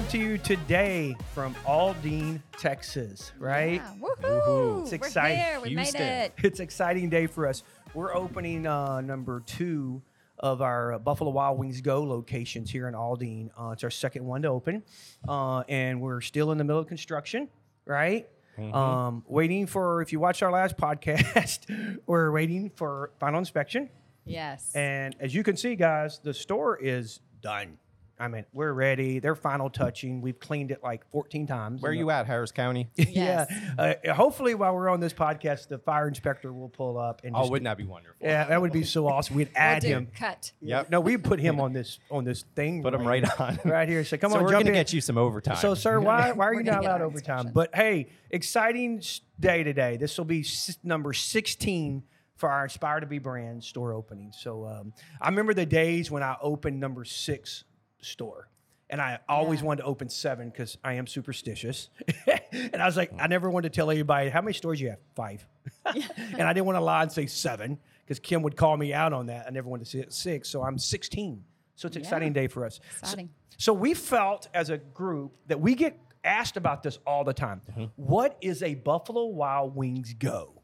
come to you today from Aldine, Texas, right? Yeah. Woohoo! It's We're exciting. here. We Houston. made it. It's an exciting day for us. We're opening uh, number two of our uh, Buffalo Wild Wings Go locations here in Aldine. Uh, it's our second one to open, uh, and we're still in the middle of construction, right? Um, waiting for, if you watched our last podcast, we're waiting for final inspection. Yes. And as you can see, guys, the store is done. I mean, we're ready. They're final touching. We've cleaned it like 14 times. Where are you at, Harris County? yeah. Yes. Uh, hopefully, while we're on this podcast, the fire inspector will pull up and Oh, just, wouldn't that be wonderful? yeah, that would be so awesome. We'd We'll add do him. cut. Yep. No, we put him on this on this thing. Put him right on. right here. So come so on, we're jump gonna in. get you some overtime. So, sir, why why are you not get allowed overtime? But hey, exciting day today. This will be s- number sixteen for our Inspire to Be brand store opening. So um, I remember the days when I opened number six store. And I always Yeah. wanted to open seven because I am superstitious. and I was like, I never wanted to tell anybody how many stores you have. Five. and I didn't want to lie and say seven because Kim would call me out on that. I never wanted to say six. So I'm 16. So it's an Yeah. exciting day for us. Exciting. so we felt as a group that we get asked about this all the time. Mm-hmm. What is a Buffalo Wild Wings go?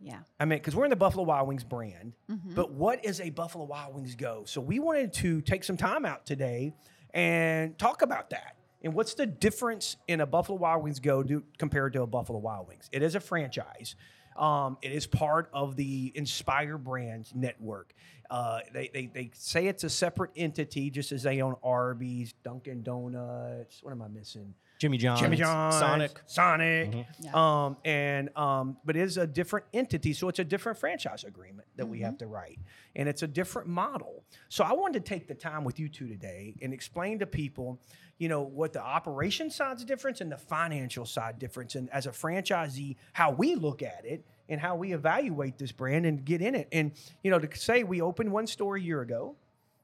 Yeah. I mean, because we're in the Buffalo Wild Wings brand, but what is a Buffalo Wild Wings go? So we wanted to take some time out today and talk about that. And what's the difference in a Buffalo Wild Wings go do, compared to a Buffalo Wild Wings? It is a franchise. Um, it is part of the Inspire Brands network. Uh, they, they, they say it's a separate entity, just as they own Arby's, Dunkin' Donuts. What am I missing? Jimmy John's, Jimmy John's, Sonic. Sonic, Yeah. um, and um, but it is a different entity, so it's a different franchise agreement that we have to write, and it's a different model. So I wanted to take the time with you two today and explain to people, you know, what the operation side's difference and the financial side difference, and as a franchisee, how we look at it and how we evaluate this brand and get in it. And you know, to say we opened one store a year ago,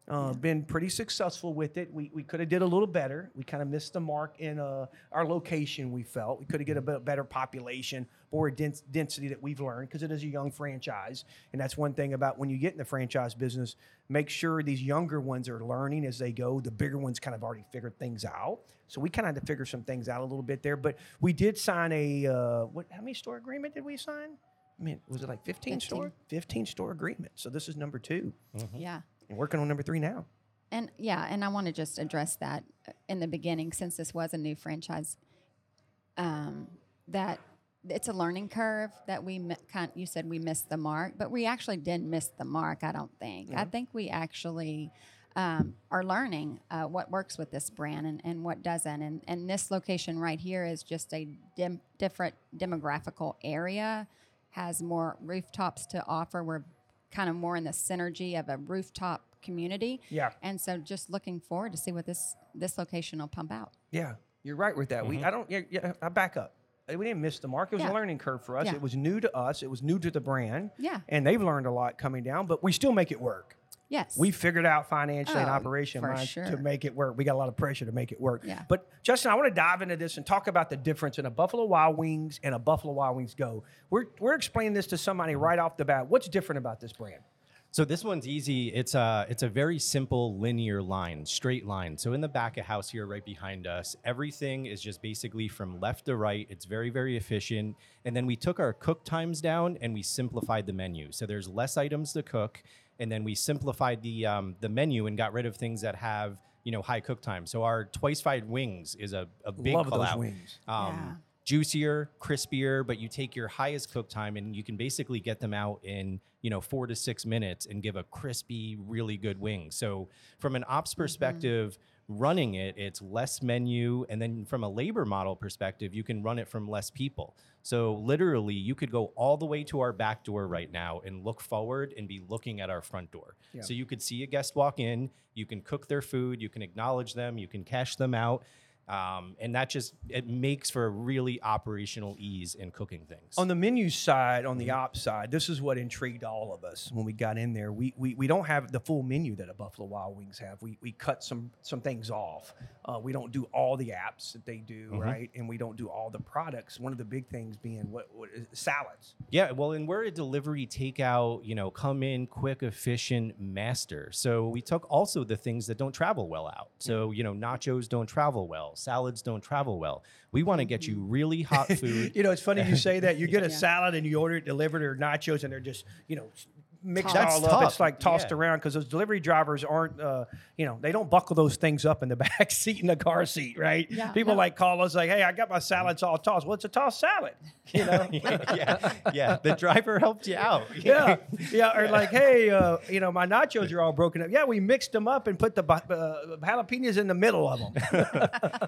uh, been pretty successful with it. We, we could have did a little better. We kind of missed the mark in uh, our location. We felt we could have get a bit better population, more dens- density that we've learned because it is a young franchise, and that's one thing about when you get in the franchise business. Make sure these younger ones are learning as they go. The bigger ones kind of already figured things out. So we kind of had to figure some things out a little bit there. But we did sign a uh, what? How many store agreement did we sign? I mean, was it like 15 store? 15 store agreement. So this is number two, Yeah. Working on number three now. And yeah, and I want to just address that in the beginning, since this was a new franchise, um, that it's a learning curve that we kind. You said we missed the mark, but we actually didn't miss the mark. I don't think. I think we actually um, are learning uh, what works with this brand and, and what doesn't. And and this location right here is just a dim, different demographical area, has more rooftops to offer. We're kind of more in the synergy of a rooftop community. Yeah. And so just looking forward to see what this this location will pump out. Yeah, you're right with that. We mm-hmm. I don't. Yeah, yeah, I back up. We didn't miss the mark. It was Yeah. a learning curve for us. Yeah. It was new to us. It was new to the brand. Yeah. And they've learned a lot coming down, but we still make it work. Yes. We figured out financially and Oh, operation for wise sure. to make it work. We got a lot of pressure to make it work. Yeah. But Justin, I want to dive into this and talk about the difference in a Buffalo Wild Wings and a Buffalo Wild Wings Go. We're we're explaining this to somebody right off the bat. What's different about this brand? So this one's easy. It's a it's a very simple linear line, straight line. So in the back of house here, right behind us, everything is just basically from left to right. It's very very efficient. And then we took our cook times down and we simplified the menu. So there's less items to cook, and then we simplified the um, the menu and got rid of things that have you know high cook time. So our twice fried wings is a, a big Love call those out. wings. Um, Yeah. juicier, crispier, but you take your highest cook time and you can basically get them out in, you know, four to six minutes and give a crispy, really good wing. So from an ops perspective, running it, it's less menu. And then from a labor model perspective, you can run it from less people. So literally you could go all the way to our back door right now and look forward and be looking at our front door. Yeah. So you could see a guest walk in, you can cook their food, you can acknowledge them, you can cash them out. Um, and that just it makes for a really operational ease in cooking things. On the menu side, on the ops side, this is what intrigued all of us when we got in there. We, we, we don't have the full menu that a Buffalo Wild Wings have. We, we cut some some things off. Uh, we don't do all the apps that they do, right? And we don't do all the products. One of the big things being what, what salads. Yeah, well, and we're a delivery takeout, you know, come in quick, efficient master. So we took also the things that don't travel well out. So, you know, nachos don't travel well. Well. Salads don't travel well. We want to get you mm-hmm. really hot food. You know, it's funny you say that. You get a Yeah. salad and you order it delivered or nachos, and they're just you know mixed That's all up. It's like tossed Yeah. around because those delivery drivers aren't, uh, you know, they don't buckle those things up in the back seat in the car seat, right? Yeah, People no. like call us like, "Hey, I got my salads all tossed." Well, it's a tossed salad, you know. yeah, yeah. The driver helped you out. yeah, yeah, or like, hey, uh, you know, my nachos are all broken up. Yeah, we mixed them up and put the uh, jalapenos in the middle of them.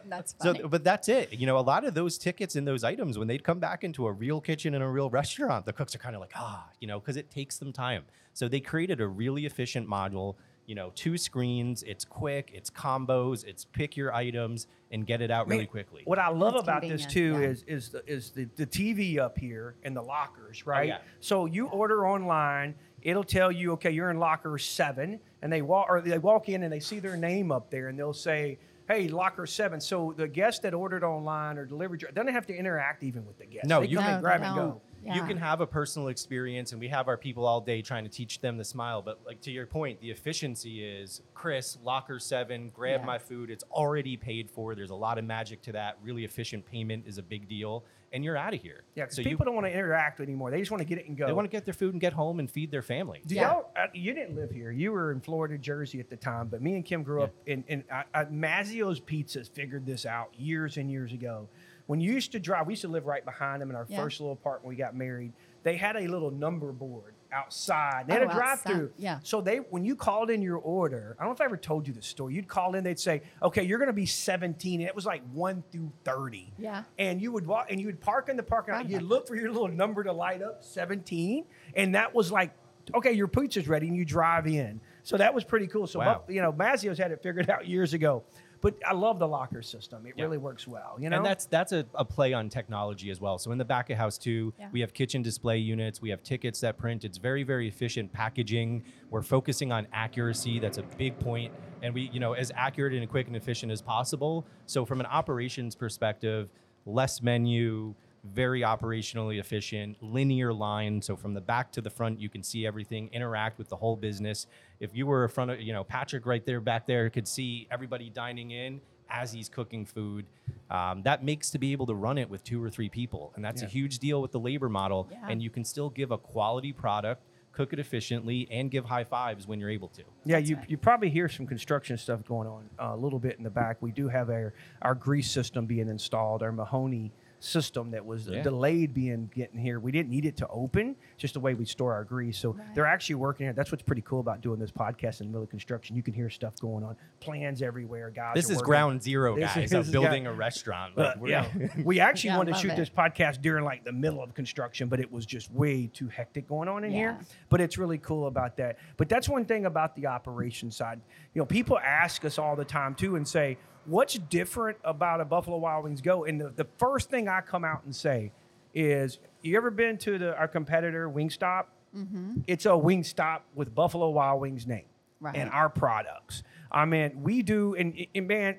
That's So, but that's it. You know, a lot of those tickets and those items, when they'd come back into a real kitchen and a real restaurant, the cooks are kind of like, ah, you know, because it takes them time. So they created a really efficient module. You know, two screens. It's quick. It's combos. It's pick your items and get it out really Man, quickly. What I love That's about this too yeah. is is the, is the, the TV up here and the lockers, oh, right? yeah. So you order online, it'll tell you, okay, you're in locker seven, and they walk or they walk in and they see their name up there, and they'll say, hey, locker seven. So the guest that ordered online or delivered, doesn't have to interact even with the guest. No, they you come No, and grab and don't. Go. you can have a personal experience and we have our people all day trying to teach them to smile but like to your point the efficiency is chris locker 7 grab Yeah. my food it's already paid for there's a lot of magic to that really efficient payment is a big deal and you're out of here Yeah, so people you, don't want to interact anymore. They just want to get it and go. they want to get their food and get home and feed their family Do Yeah. y'all? Uh, you didn't live here. You were in Florida, Jersey at the time. But me and Kim grew Yeah. up in. in uh, uh, Mazzio's Pizzas figured this out years and years ago. When you used to drive, we used to live right behind them in our Yeah. first little apartment. when We got married. They had a little number board outside. They had Oh, a drive-through. yeah. So they, when you called in your order, I don't know if I ever told you this story. You'd call in. They'd say, "Okay, you're going to be 17," and it was like one through 30 Yeah. and you would walk and you would park in the parking lot. Forgot You'd look for your little number to light up, 17, and that was like, okay, your pizza's ready, and you drive in. So that was pretty cool. So Wow. You know, Mazzio's had it figured out years ago, but I love the locker system. It Yeah. really works well. You know, And that's that's a, a play on technology as well. So in the back of house too, Yeah. we have kitchen display units, we have tickets that print. It's very very efficient packaging. We're focusing on accuracy. That's a big point, and we you know as accurate and quick and efficient as possible. So from an operations perspective, less menu. Very operationally efficient, linear line. So from the back to the front, you can see everything, interact with the whole business. If you were in front of, you know, Patrick right there, back there, could see everybody dining in as he's cooking food. Um, that makes to be able to run it with two or three people, and that's a huge deal with the labor model. Yeah. And you can still give a quality product, cook it efficiently, and give high fives when you're able to. Yeah, you, you probably hear some construction stuff going on uh, a little bit in the back. We do have our, our grease system being installed, our Mahoney system that was Yeah. delayed being getting here. We didn't need it to open, just the way we store our grease. So Right. they're actually working here. That's what's pretty cool about doing this podcast in the middle of construction. You can hear stuff going on, plans everywhere, guys. This is working. ground zero, This guys, is- of this is building guy- a restaurant. Uh, Like, we're- yeah, we actually Yeah, wanted to shoot it. this podcast during like the middle of construction, but it was just way too hectic going on in here. But it's really cool about that. But that's one thing about the operation side. You know, people ask us all the time too and say, "What's different about a Buffalo Wild Wings Go?" And the, the first thing I come out and say is, "You ever been to the our competitor Wingstop? Mm-hmm. It's a Wingstop with Buffalo Wild Wings name Right. and our products. I mean, we do, and, and man,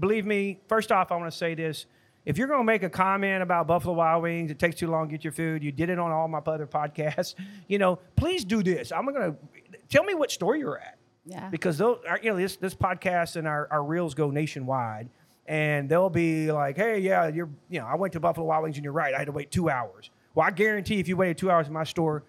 believe me. First off, I want to say this: if you're going to make a comment about Buffalo Wild Wings, it takes too long to get your food. You did it on all my other podcasts. You know, please do this. I'm going to tell me what store you're at Yeah. because those, our, uh, you know, this this podcast and our, our reels go nationwide, and they'll be like, "Hey, yeah, you're, you know, I went to Buffalo Wild Wings and you're right. I had to wait two hours. Well, I guarantee if you waited two hours in my store,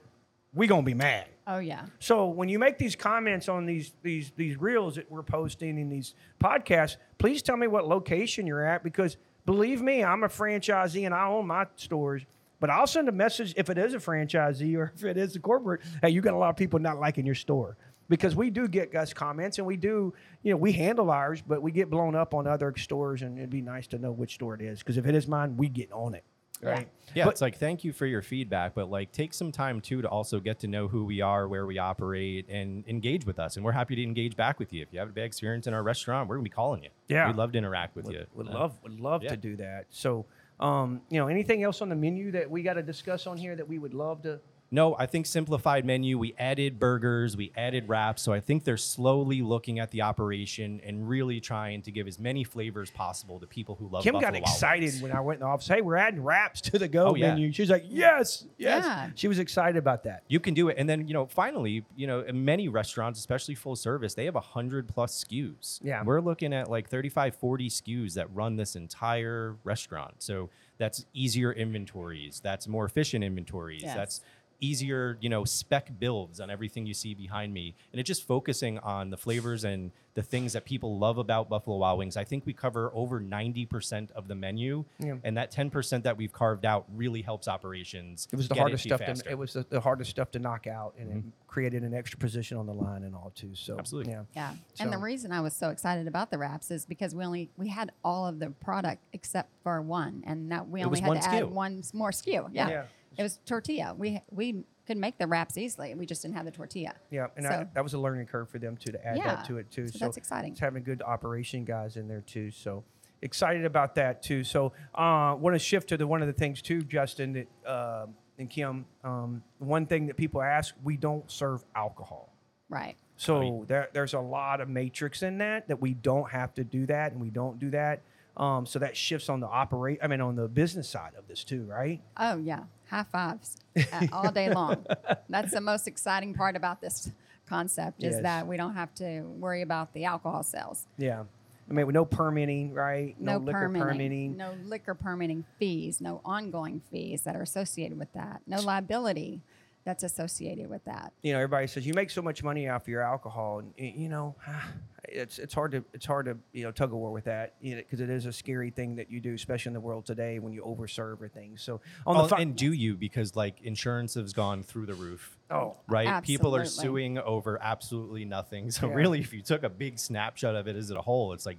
we gonna be mad." Oh yeah. So when you make these comments on these these these reels that we're posting in these podcasts, please tell me what location you're at because believe me, I'm a franchisee and I own my stores. But I'll send a message if it is a franchisee or if it is a corporate. Hey, you got a lot of people not liking your store because we do get Gus comments and we do, you know, we handle ours, but we get blown up on other stores and it'd be nice to know which store it is because if it is mine, we get on it, Yeah. right? Yeah, But- it's like thank you for your feedback, but like take some time too to also get to know who we are, where we operate, and engage with us. And we're happy to engage back with you. If you have a bad experience in our restaurant, we're gonna be calling you. Yeah. we'd love to interact with would, you. Would Uh, love would love yeah. to do that. So, um, you know, anything else on the menu that we got to discuss on here that we would love to No, I think simplified menu. We added burgers, we added wraps. So I think they're slowly looking at the operation and really trying to give as many flavors possible to people who love Kim Buffalo got Wild excited Wings. when I went in the office. Hey, we're adding wraps to the go Oh, yeah. menu. She was like, yes, yes. Yeah. She was excited about that. You can do it. And then, you know, finally, you know, in many restaurants, especially full service, they have a 100 plus SKUs. Yeah. We're looking at like 35, 40 SKUs that run this entire restaurant. So that's easier inventories, that's more efficient inventories, Yes. that's easier, you know, spec builds on everything you see behind me. And it's just focusing on the flavors and the things that people love about Buffalo Wild Wings. I think we cover over 90% of the menu. Yeah. And that 10% that we've carved out really helps operations. It was the hardest to you stuff. To, it was the, the hardest stuff to knock out, and it mm-hmm. created an extra position on the line and all too. So Absolutely. yeah. Yeah. And the reason I was so excited about the wraps is because we only we had all of the product except for one, and that we It only had one to add one more SKU. Yeah. Yeah. It was tortilla. We we could make the wraps easily. We just didn't have the tortilla. Yeah, and I, that was a learning curve for them too to add Yeah, that to it too. so that's exciting. It's having good operation guys in there too. So excited about that too. So uh, want to shift to the one of the things too, Justin that uh, and Kim. Um, one thing that people ask, we don't serve alcohol. Right. So there, there's a lot of matrix in that that we don't have to do that, and we don't do that. Um, so that shifts on the operate. I mean, on the business side of this too, right? Oh yeah. High fives uh, all day long. That's the most exciting part about this concept is Yes. that we don't have to worry about the alcohol sales. Yeah. I mean, with no permitting, right? No, liquor permitting, permitting. no liquor permitting fees, no ongoing fees that are associated with that, no liability that's associated with that. you know, everybody says you make so much money off your alcohol, and you know, it's it's hard to it's hard to you know tug a war with that, you know, because it is a scary thing that you do, especially in the world today when you overserve or things. So on Oh, the fi- and do you because like insurance has gone through the roof oh right people are suing over absolutely nothing so Yeah. really if you took a big snapshot of it as a whole it's like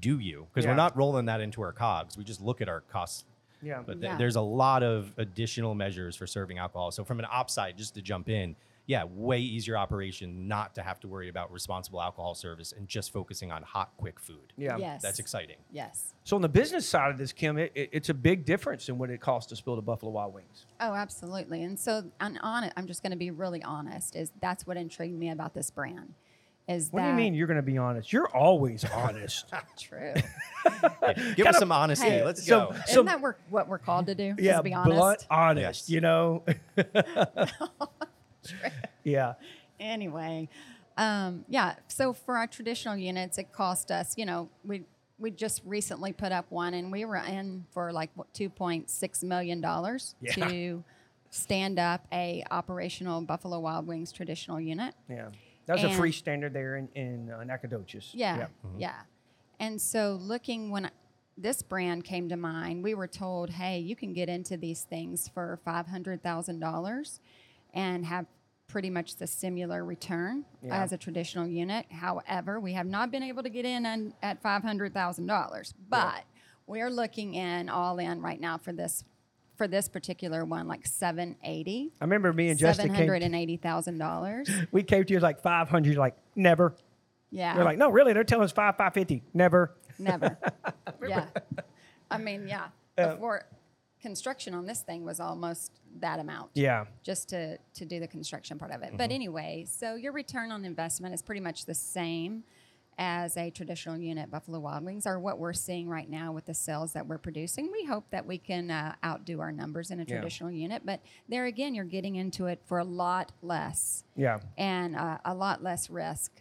do you because Yeah. we're not rolling that into our cogs we just look at our costs yeah, but th- Yeah. there's a lot of additional measures for serving alcohol so from an op side just to jump in yeah way easier operation not to have to worry about responsible alcohol service and just focusing on hot quick food yeah. Yes. that's exciting Yes. So on the business side of this, Kim, it, it, it's a big difference in what it costs to build a Buffalo Wild Wings. Oh, absolutely. And so, I'm honest. I'm just going to be really honest. Is that's what intrigued me about this brand? Is What that do you mean you're going to be honest? You're always honest. true? give us some honesty Hey, let's so- go So- Isn't that we're, what we're called to do? yeah, to be honest. blunt, honest. Yes. You know. yeah. anyway, um, yeah. So for our traditional units, it cost us. You know, we we just recently put up one, and we were in for like two point six million dollars Yeah. to stand up a operational Buffalo Wild Wings traditional unit. Yeah. That was a free standard there in, in uh, Nacogdoches. Yeah, yeah. And so, looking when this brand came to mind, we were told, "Hey, you can get into these things for five hundred thousand dollars, and have pretty much the similar return Yeah. as a traditional unit. However, we have not been able to get in on, at five hundred thousand dollars, but we're looking in all in right now for this." For this particular one, like seven eighty, I remember me and Justin seven hundred and eighty thousand dollars. we came to you like 500. You're like, never. Yeah, You're like, no, really? They're telling us five, 550. Never. Never. yeah. I mean, yeah. Uh, Before construction on this thing was almost that amount. Yeah. Just to to do the construction part of it. But mm-hmm. anyway, so your return on investment is pretty much the same as a traditional unit Buffalo Wild Wings or what we're seeing right now with the sales that we're producing. We hope that we can uh, outdo our numbers in a Yeah. traditional unit, but there again you're getting into it for a lot less Yeah. and uh, a lot less risk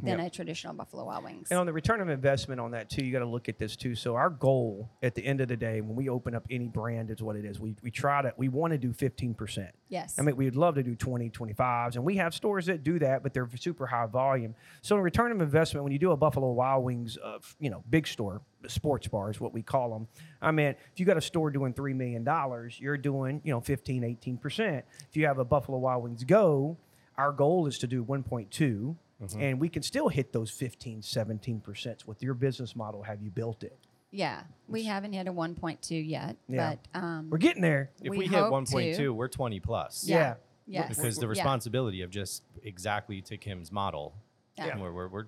than Yep. a traditional Buffalo Wild Wings. And on the return of investment on that too, you got to look at this too. So our goal at the end of the day, when we open up any brand, is what it is. We, we try to, we want to do 15%. yes. I mean, we'd love to do 20, 25s, and we have stores that do that, but they're super high volume. So, in return of investment, when you do a Buffalo Wild Wings, uh, you know, big store, sports bar is what we call them. I mean, if you got a store doing $3 million, you're doing, you know, 15, 18%. If you have a Buffalo Wild Wings Go, our goal is to do 1.2, and we can still hit those 15, 17%. With your business model, have you built it? Yeah, we haven't hit a 1.2 yet, Yeah. but um, We're getting there. if We we, hit 1.2 to. we're 20 plus Yeah. yes, because the Yeah. responsibility of just exactly to Kim's model, Yeah. we're, we're, we're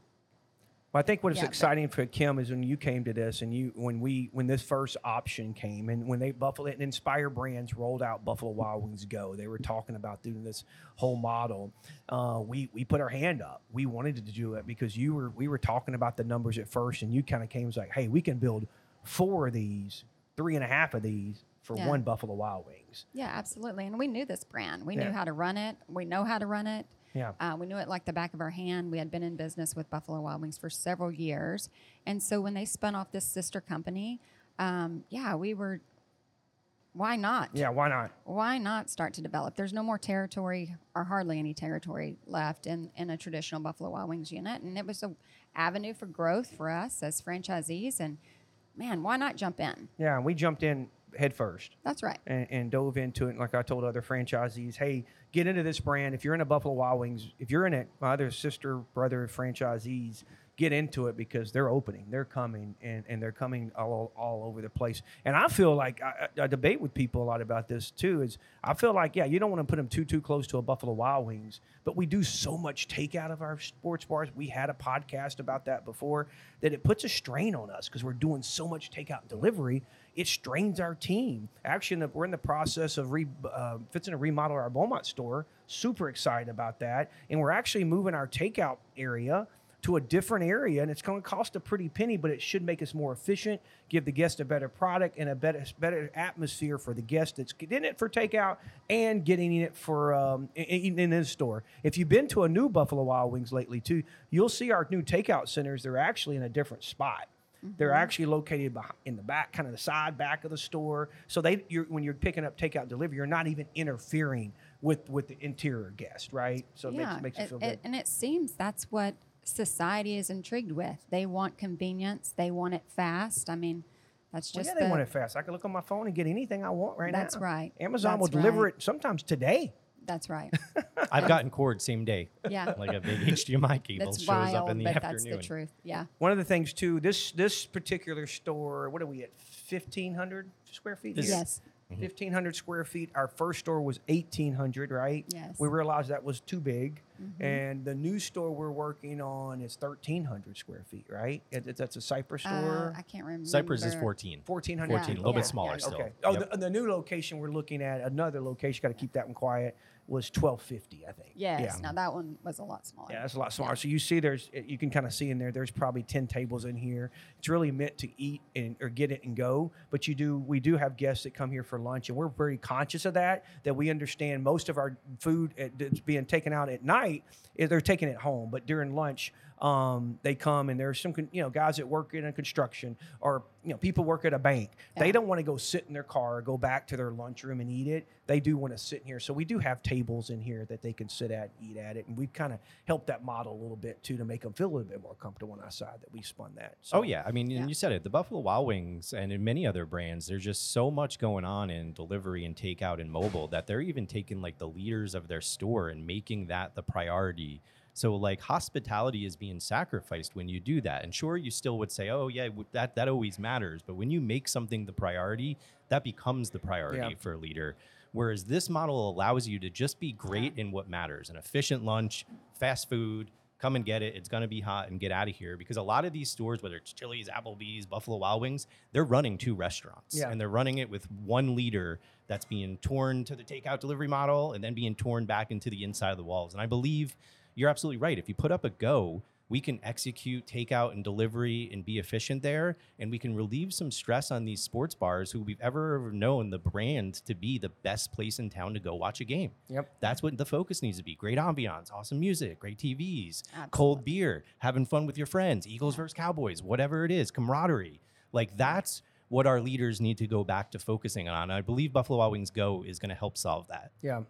Well, I think what's Yeah, but- exciting for Kim is when you came to this and you when we when this first option came and when they Buffalo and Inspire Brands rolled out Buffalo Wild Wings Go, they were talking about doing this whole model. Uh, we we put our hand up. We wanted to do it because you were we were talking about the numbers at first, and you kind of came and was like, hey, we can build four of these, three and a half of these for Yeah. one Buffalo Wild Wings. Yeah, absolutely. And we knew this brand. We Yeah. knew how to run it. We know how to run it. Yeah. Uh, we knew it like the back of our hand. We had been in business with Buffalo Wild Wings for several years. And so when they spun off this sister company, um, yeah, we were, why not? Yeah, why not? Why not start to develop? There's no more territory or hardly any territory left in, in a traditional Buffalo Wild Wings unit. And it was an avenue for growth for us as franchisees. And man, why not jump in? Yeah, we jumped in head first. That's right. and, and dove into it. Like I told other franchisees, hey, get into this brand. If you're in a Buffalo Wild Wings, if you're in it, my other sister, brother franchisees, get into it because they're opening, they're coming, and, and they're coming all, all over the place. And I feel like I, I debate with people a lot about this too. Is I feel like yeah, you don't want to put them too too close to a Buffalo Wild Wings, but we do so much takeout of our sports bars. We had a podcast about that before that it puts a strain on us because we're doing so much takeout and delivery it strains our team. Actually, in we're in the process of re, uh, fixing to remodel our Beaumont store. Super excited about that, and we're actually moving our takeout area to a different area, and it's going to cost a pretty penny, but it should make us more efficient, give the guest a better product and a better better atmosphere for the guest that's getting it for takeout and getting it for um, in, his store. If you've been to a new Buffalo Wild Wings lately too, you'll see our new takeout centers. They're actually in a different spot. They're actually located in the back, kind of the side back of the store. So they, you're, when you're picking up takeout delivery, you're not even interfering with with the interior guest, right? So it yeah, makes, makes you it- feel it- good. and it seems that's what society is intrigued with. They want convenience. They want it fast. I mean, that's Well, just yeah, they the, want it fast. I can look on my phone and get anything I want right now. That's right. Amazon will deliver right. it sometimes today. That's right. I've gotten cord same day. Yeah. Like a big HDMI cable that's shows wild, up in the but afternoon. that's the truth. Yeah. One of the things too, this this particular store, what are we at? Fifteen hundred square feet. This- here? Yes. Fifteen hundred square feet. Our first store was eighteen hundred, right? Yes. We realized that was too big, and the new store we're working on is thirteen hundred square feet, right? It, it- that's a Cypress Uh, store. I can't remember. Cypress is 14. Fourteen hundred. 14, a little Yeah. bit smaller Yeah. still. Okay. Oh, Yep. the, the new location we're looking at, another location, got to keep that one quiet, was twelve fifty, I think. Yes. Yeah. Now that one was a lot smaller. Yeah, that's a lot smaller. So you see, there's eh, you can kind of see in there. There's probably ten tables in here. It's really meant to eat and or get it and go. But you do, we do have guests that come here for lunch, and we're very conscious of that. That we understand most of our food that's being taken out at night is they're taking it home, but during lunch. Um, they come and there's some, you know, guys that work in a construction or, you know, people work at a bank. They don't want to go sit in their car, go back to their lunchroom and eat it. They do want to sit in here. So we do have tables in here that they can sit at, eat at it. And we've kind of helped that model a little bit too to make them feel a little bit more comfortable on our side that we spun that. So, Oh yeah, I mean, Yeah. and you said it. The Buffalo Wild Wings and in many other brands, there's just so much going on in delivery and takeout and mobile that they're even taking like the leaders of their store and making that the priority. So like hospitality is being sacrificed when you do that. And sure, you still would say, oh yeah, that that always matters. But when you make something the priority, that becomes the priority Yeah. for a leader. Whereas this model allows you to just be great in what matters: an efficient lunch, fast food, come and get it. It's going to be hot and get out of here because a lot of these stores, whether it's Chili's, Applebee's, Buffalo Wild Wings, they're running two restaurants Yeah. and they're running it with one leader that's being torn to the takeout delivery model and then being torn back into the inside of the walls. And I believe you're absolutely right. If you put up a go, we can execute takeout and delivery and be efficient there. And we can relieve some stress on these sports bars who we've ever known the brand to be the best place in town to go watch a game. Yep. That's what the focus needs to be. Great ambiance, awesome music, great TVs, cold beer, having fun with your friends, Eagles versus Cowboys, whatever it is, camaraderie. Like that's what our leaders need to go back to focusing on. I believe Buffalo Wild Wings Go is going to help solve that. Yeah.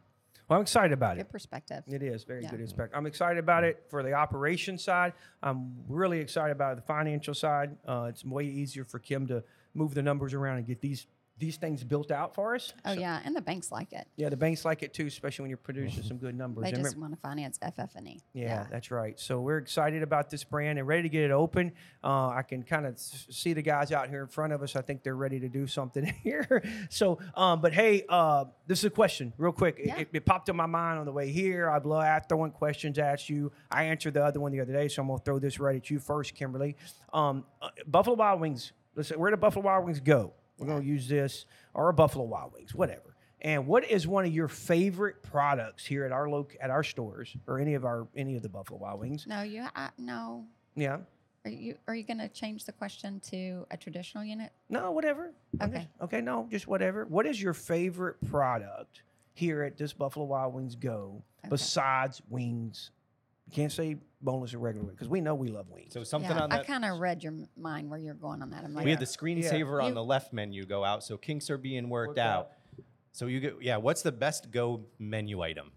Well, I'm excited about it. Good perspective. It is very Yeah. good inspect. I'm excited about it for the operation side. I'm really excited about the financial side. Uh, it's way easier for Kim to move the numbers around and get these these things built out for us. Oh yeah, and the banks like it. Yeah, the banks like it too, especially when you're producing some good numbers. They And just want to finance FF&E. yeah, that's right. So we're excited about this brand and ready to get it open. Uh, I can kind of see the guys out here in front of us. I think they're ready to do something here. So, um, but hey, uh, this is a question, real quick. It- Yeah. It, it popped in my mind on the way here. I'd love throwing questions at you. I answered the other one the other day, so I'm gonna throw this right at you first, Kimberly. Um, uh, Buffalo Wild Wings. Listen, where do Buffalo Wild Wings go? We're gonna use this or a Buffalo Wild Wings, whatever. And what is one of your favorite products here at our loc at our stores or any of our any of the Buffalo Wild Wings? No, you I, no. Yeah. Are you are you going to change the question to a traditional unit? No, whatever. Okay. just- okay, no, just whatever. What is your favorite product here at this Buffalo Wild Wings Go Okay. besides wings? You can't say boneless or regular because we know we love wings. So something yeah, on that. I kind of read your mind where you're going on that. I'm like, we had the screensaver on You- the left menu go out, so kinks are being worked, Worked out. out. So you get yeah. What's the best go menu item?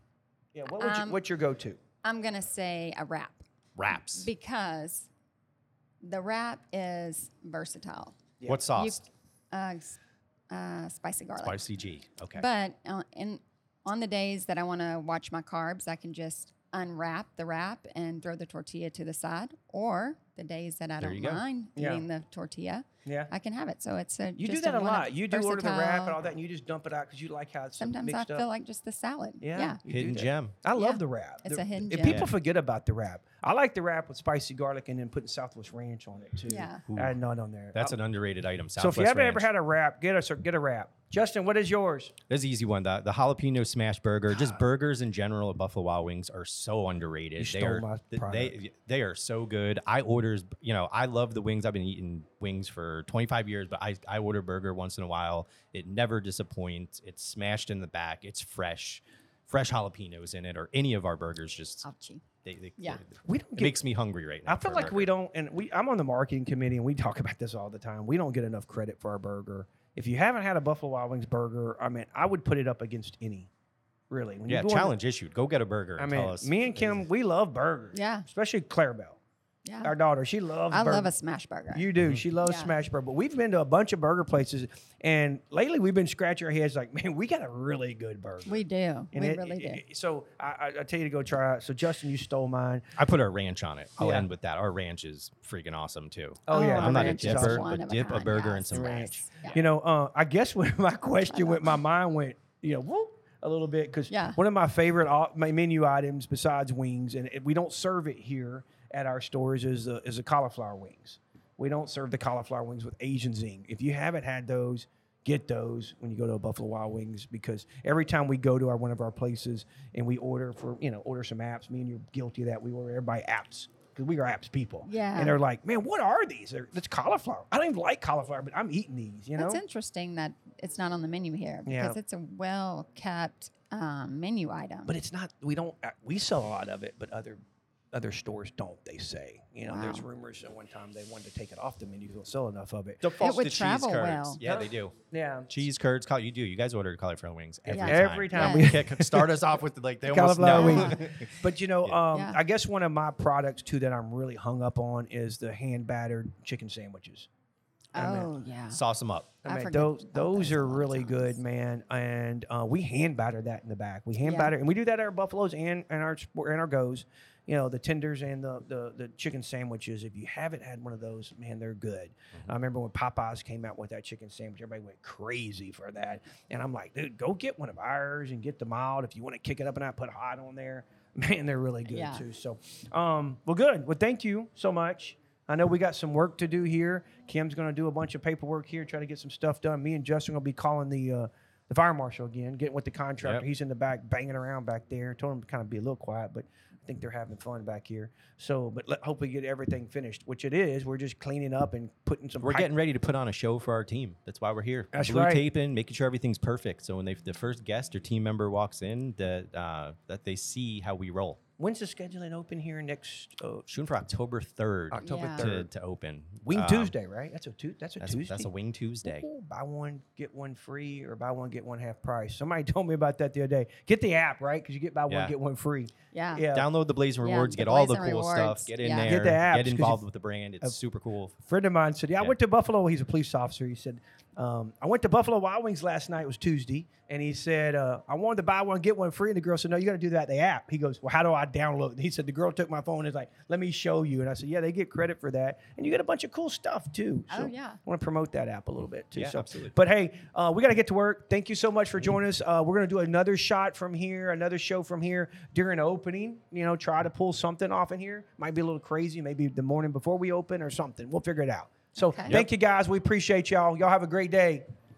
yeah, what would you, Um, what's your go-to? I'm going to say a wrap Wraps. because the wrap is versatile. Yeah. What sauce? Uh, uh, spicy garlic. Spicy G. Okay. But uh, in on the days that I want to watch my carbs, I can just unwrap the wrap and throw the tortilla to the side. Or the days that I There don't mind Yeah. eating the tortilla, Yeah. I can have it. So it's a You do that a lot. You do order the wrap and all that, and you just dump it out because you like how it's Sometimes I mixed feel up. like just the salad. yeah, Yeah. Hidden gem. I love Yeah. the wrap. It's The- a hidden and gem. People Yeah. forget about the wrap. I like the wrap with spicy garlic and then putting Southwest Ranch on it too. Yeah. Add nut on there. That's I- an underrated item. Southwest so if you haven't ever had a wrap, get us get a wrap. Justin, what is yours? That's an easy one. The, the jalapeno smash burger, just burgers in general at Buffalo Wild Wings are so underrated. You they are my they they are so good. I orders, you know, I love the wings. I've been eating wings for 25 years, but I I order burger once in a while. It never disappoints. It's smashed in the back. It's fresh, fresh jalapenos in it, or any of our burgers. Just Ouchie. they, they, Yeah. We don't it get makes me hungry right now. I feel like burger. we don't, and we. I'm on the marketing committee, and we talk about this all the time. We don't get enough credit for our burger. If you haven't had a Buffalo Wild Wings burger, I mean, I would put it up against any. Really, when Yeah, you go on challenge issued. Go get a burger. I And mean, tell us. me and Kim, we love burgers. Yeah. especially Clarabelle, Yeah. our daughter. She loves. I love a smash burger. You do. She loves Yeah. smash burger. But we've been to a bunch of burger places, and lately we've been scratching our heads like, man, we got a really good burger. we do. And we it- really do. so I, I, I tell you to go try it. So Justin, you stole mine. I put our ranch on it. I'll Yeah. end with that. Our ranch is freaking awesome too. Oh, yeah, I'm not a dipper, one but a dip a kind, burger and yes, some yes, ranch. yeah. You know, uh, I guess when my question went, my mind went, you know, whoop a little bit because Yeah. one of my favorite au- my menu items besides wings, and we don't serve it here at our stores, is the, is the cauliflower wings. We don't serve the cauliflower wings with Asian zing. If you haven't had those, get those when you go to a Buffalo Wild Wings because every time we go to our one of our places and we order for you know order some apps, me and you're guilty of that. We order everybody apps because we are apps people. Yeah. and they're like, man, what are these? They're, it's cauliflower. I don't even like cauliflower, but I'm eating these. You know, That's interesting that it's not on the menu here Yeah. because it's a well kept um, menu item. but it's not. We don't. uh, We sell a lot of it, but other other stores don't. They say, you know, there's rumors that one time they wanted to take it off the menu. 'cause They'll sell enough of it. Defaults would to cheese travel curds. well. Yeah, they do. Yeah, Cheese curds. Call you do. You guys order cauliflower wings every Yeah. time. Every time we- start us off with like they almost cauliflower know. wings. But you know, um, Yeah. I guess one of my products too that I'm really hung up on is the hand battered chicken sandwiches. I mean, oh yeah. Sauce them up. I I mean, those those those are lot of really good, man. And uh, we hand batter that in the back. We hand Yeah. batter, and we do that at our buffaloes and and our and our goes. You know, the tenders and the, the the chicken sandwiches. If you haven't had one of those, man, they're good. I remember when Popeyes came out with that chicken sandwich, everybody went crazy for that. And I'm like, dude, go get one of ours and get them out. If you want to kick it up and I put hot on there, man, they're really good Yeah. too. So, um, well, good. Well, thank you so much. I know we got some work to do here. Kim's going to do a bunch of paperwork here, try to get some stuff done. Me and Justin going to be calling the uh, the fire marshal again, getting with the contractor. Yep. He's in the back banging around back there. Told him to kind of be a little quiet, but I think they're having fun back here. So, but let, hope we get everything finished, which it is. We're just cleaning up and putting some. We're pipe- getting ready to put on a show for our team. That's why we're here. That's Blue right. taping, making sure everything's perfect. So when they, the first guest or team member walks in, that uh, that they see how we roll. When's the scheduling open here next uh, Shooting for October third October Yeah. to, third? to open. Wing Um, Tuesday, right? That's a tu- That's a That's, Tuesday. that's a Wing Tuesday. Ooh, buy one get one free, or buy one get one half price. Somebody told me about that the other day. Get the app, right? Because you get buy one Yeah. get one free. Yeah. Yeah. Download the Blazing Yeah, Rewards, the get all the Blazing cool Rewards, stuff, get in yeah. there, Get the apps, 'cause get involved with the brand. It's super cool. friend of mine said, "Yeah, I Yeah. went to Buffalo. He's a police officer. He said Um, I went to Buffalo Wild Wings last night. It was Tuesday, and he said uh, I wanted to buy one get one free. And the girl said, "No, you got to do that the app." He goes, "Well, how do I download?" it?" He said the girl took my phone and is like, "Let me show you." And I said, "Yeah, they get credit for that, and you get a bunch of cool stuff too." Oh, yeah. I want to promote that app a little bit too. Yeah, so, absolutely. But hey, uh, we got to get to work. Thank you so much for joining us. Uh, we're gonna do another shot from here, another show from here during opening. You know, try to pull something off in here. Might be a little crazy, maybe the morning before we open or something. We'll figure it out. So Okay. thank you guys. We appreciate y'all. Y'all have a great day.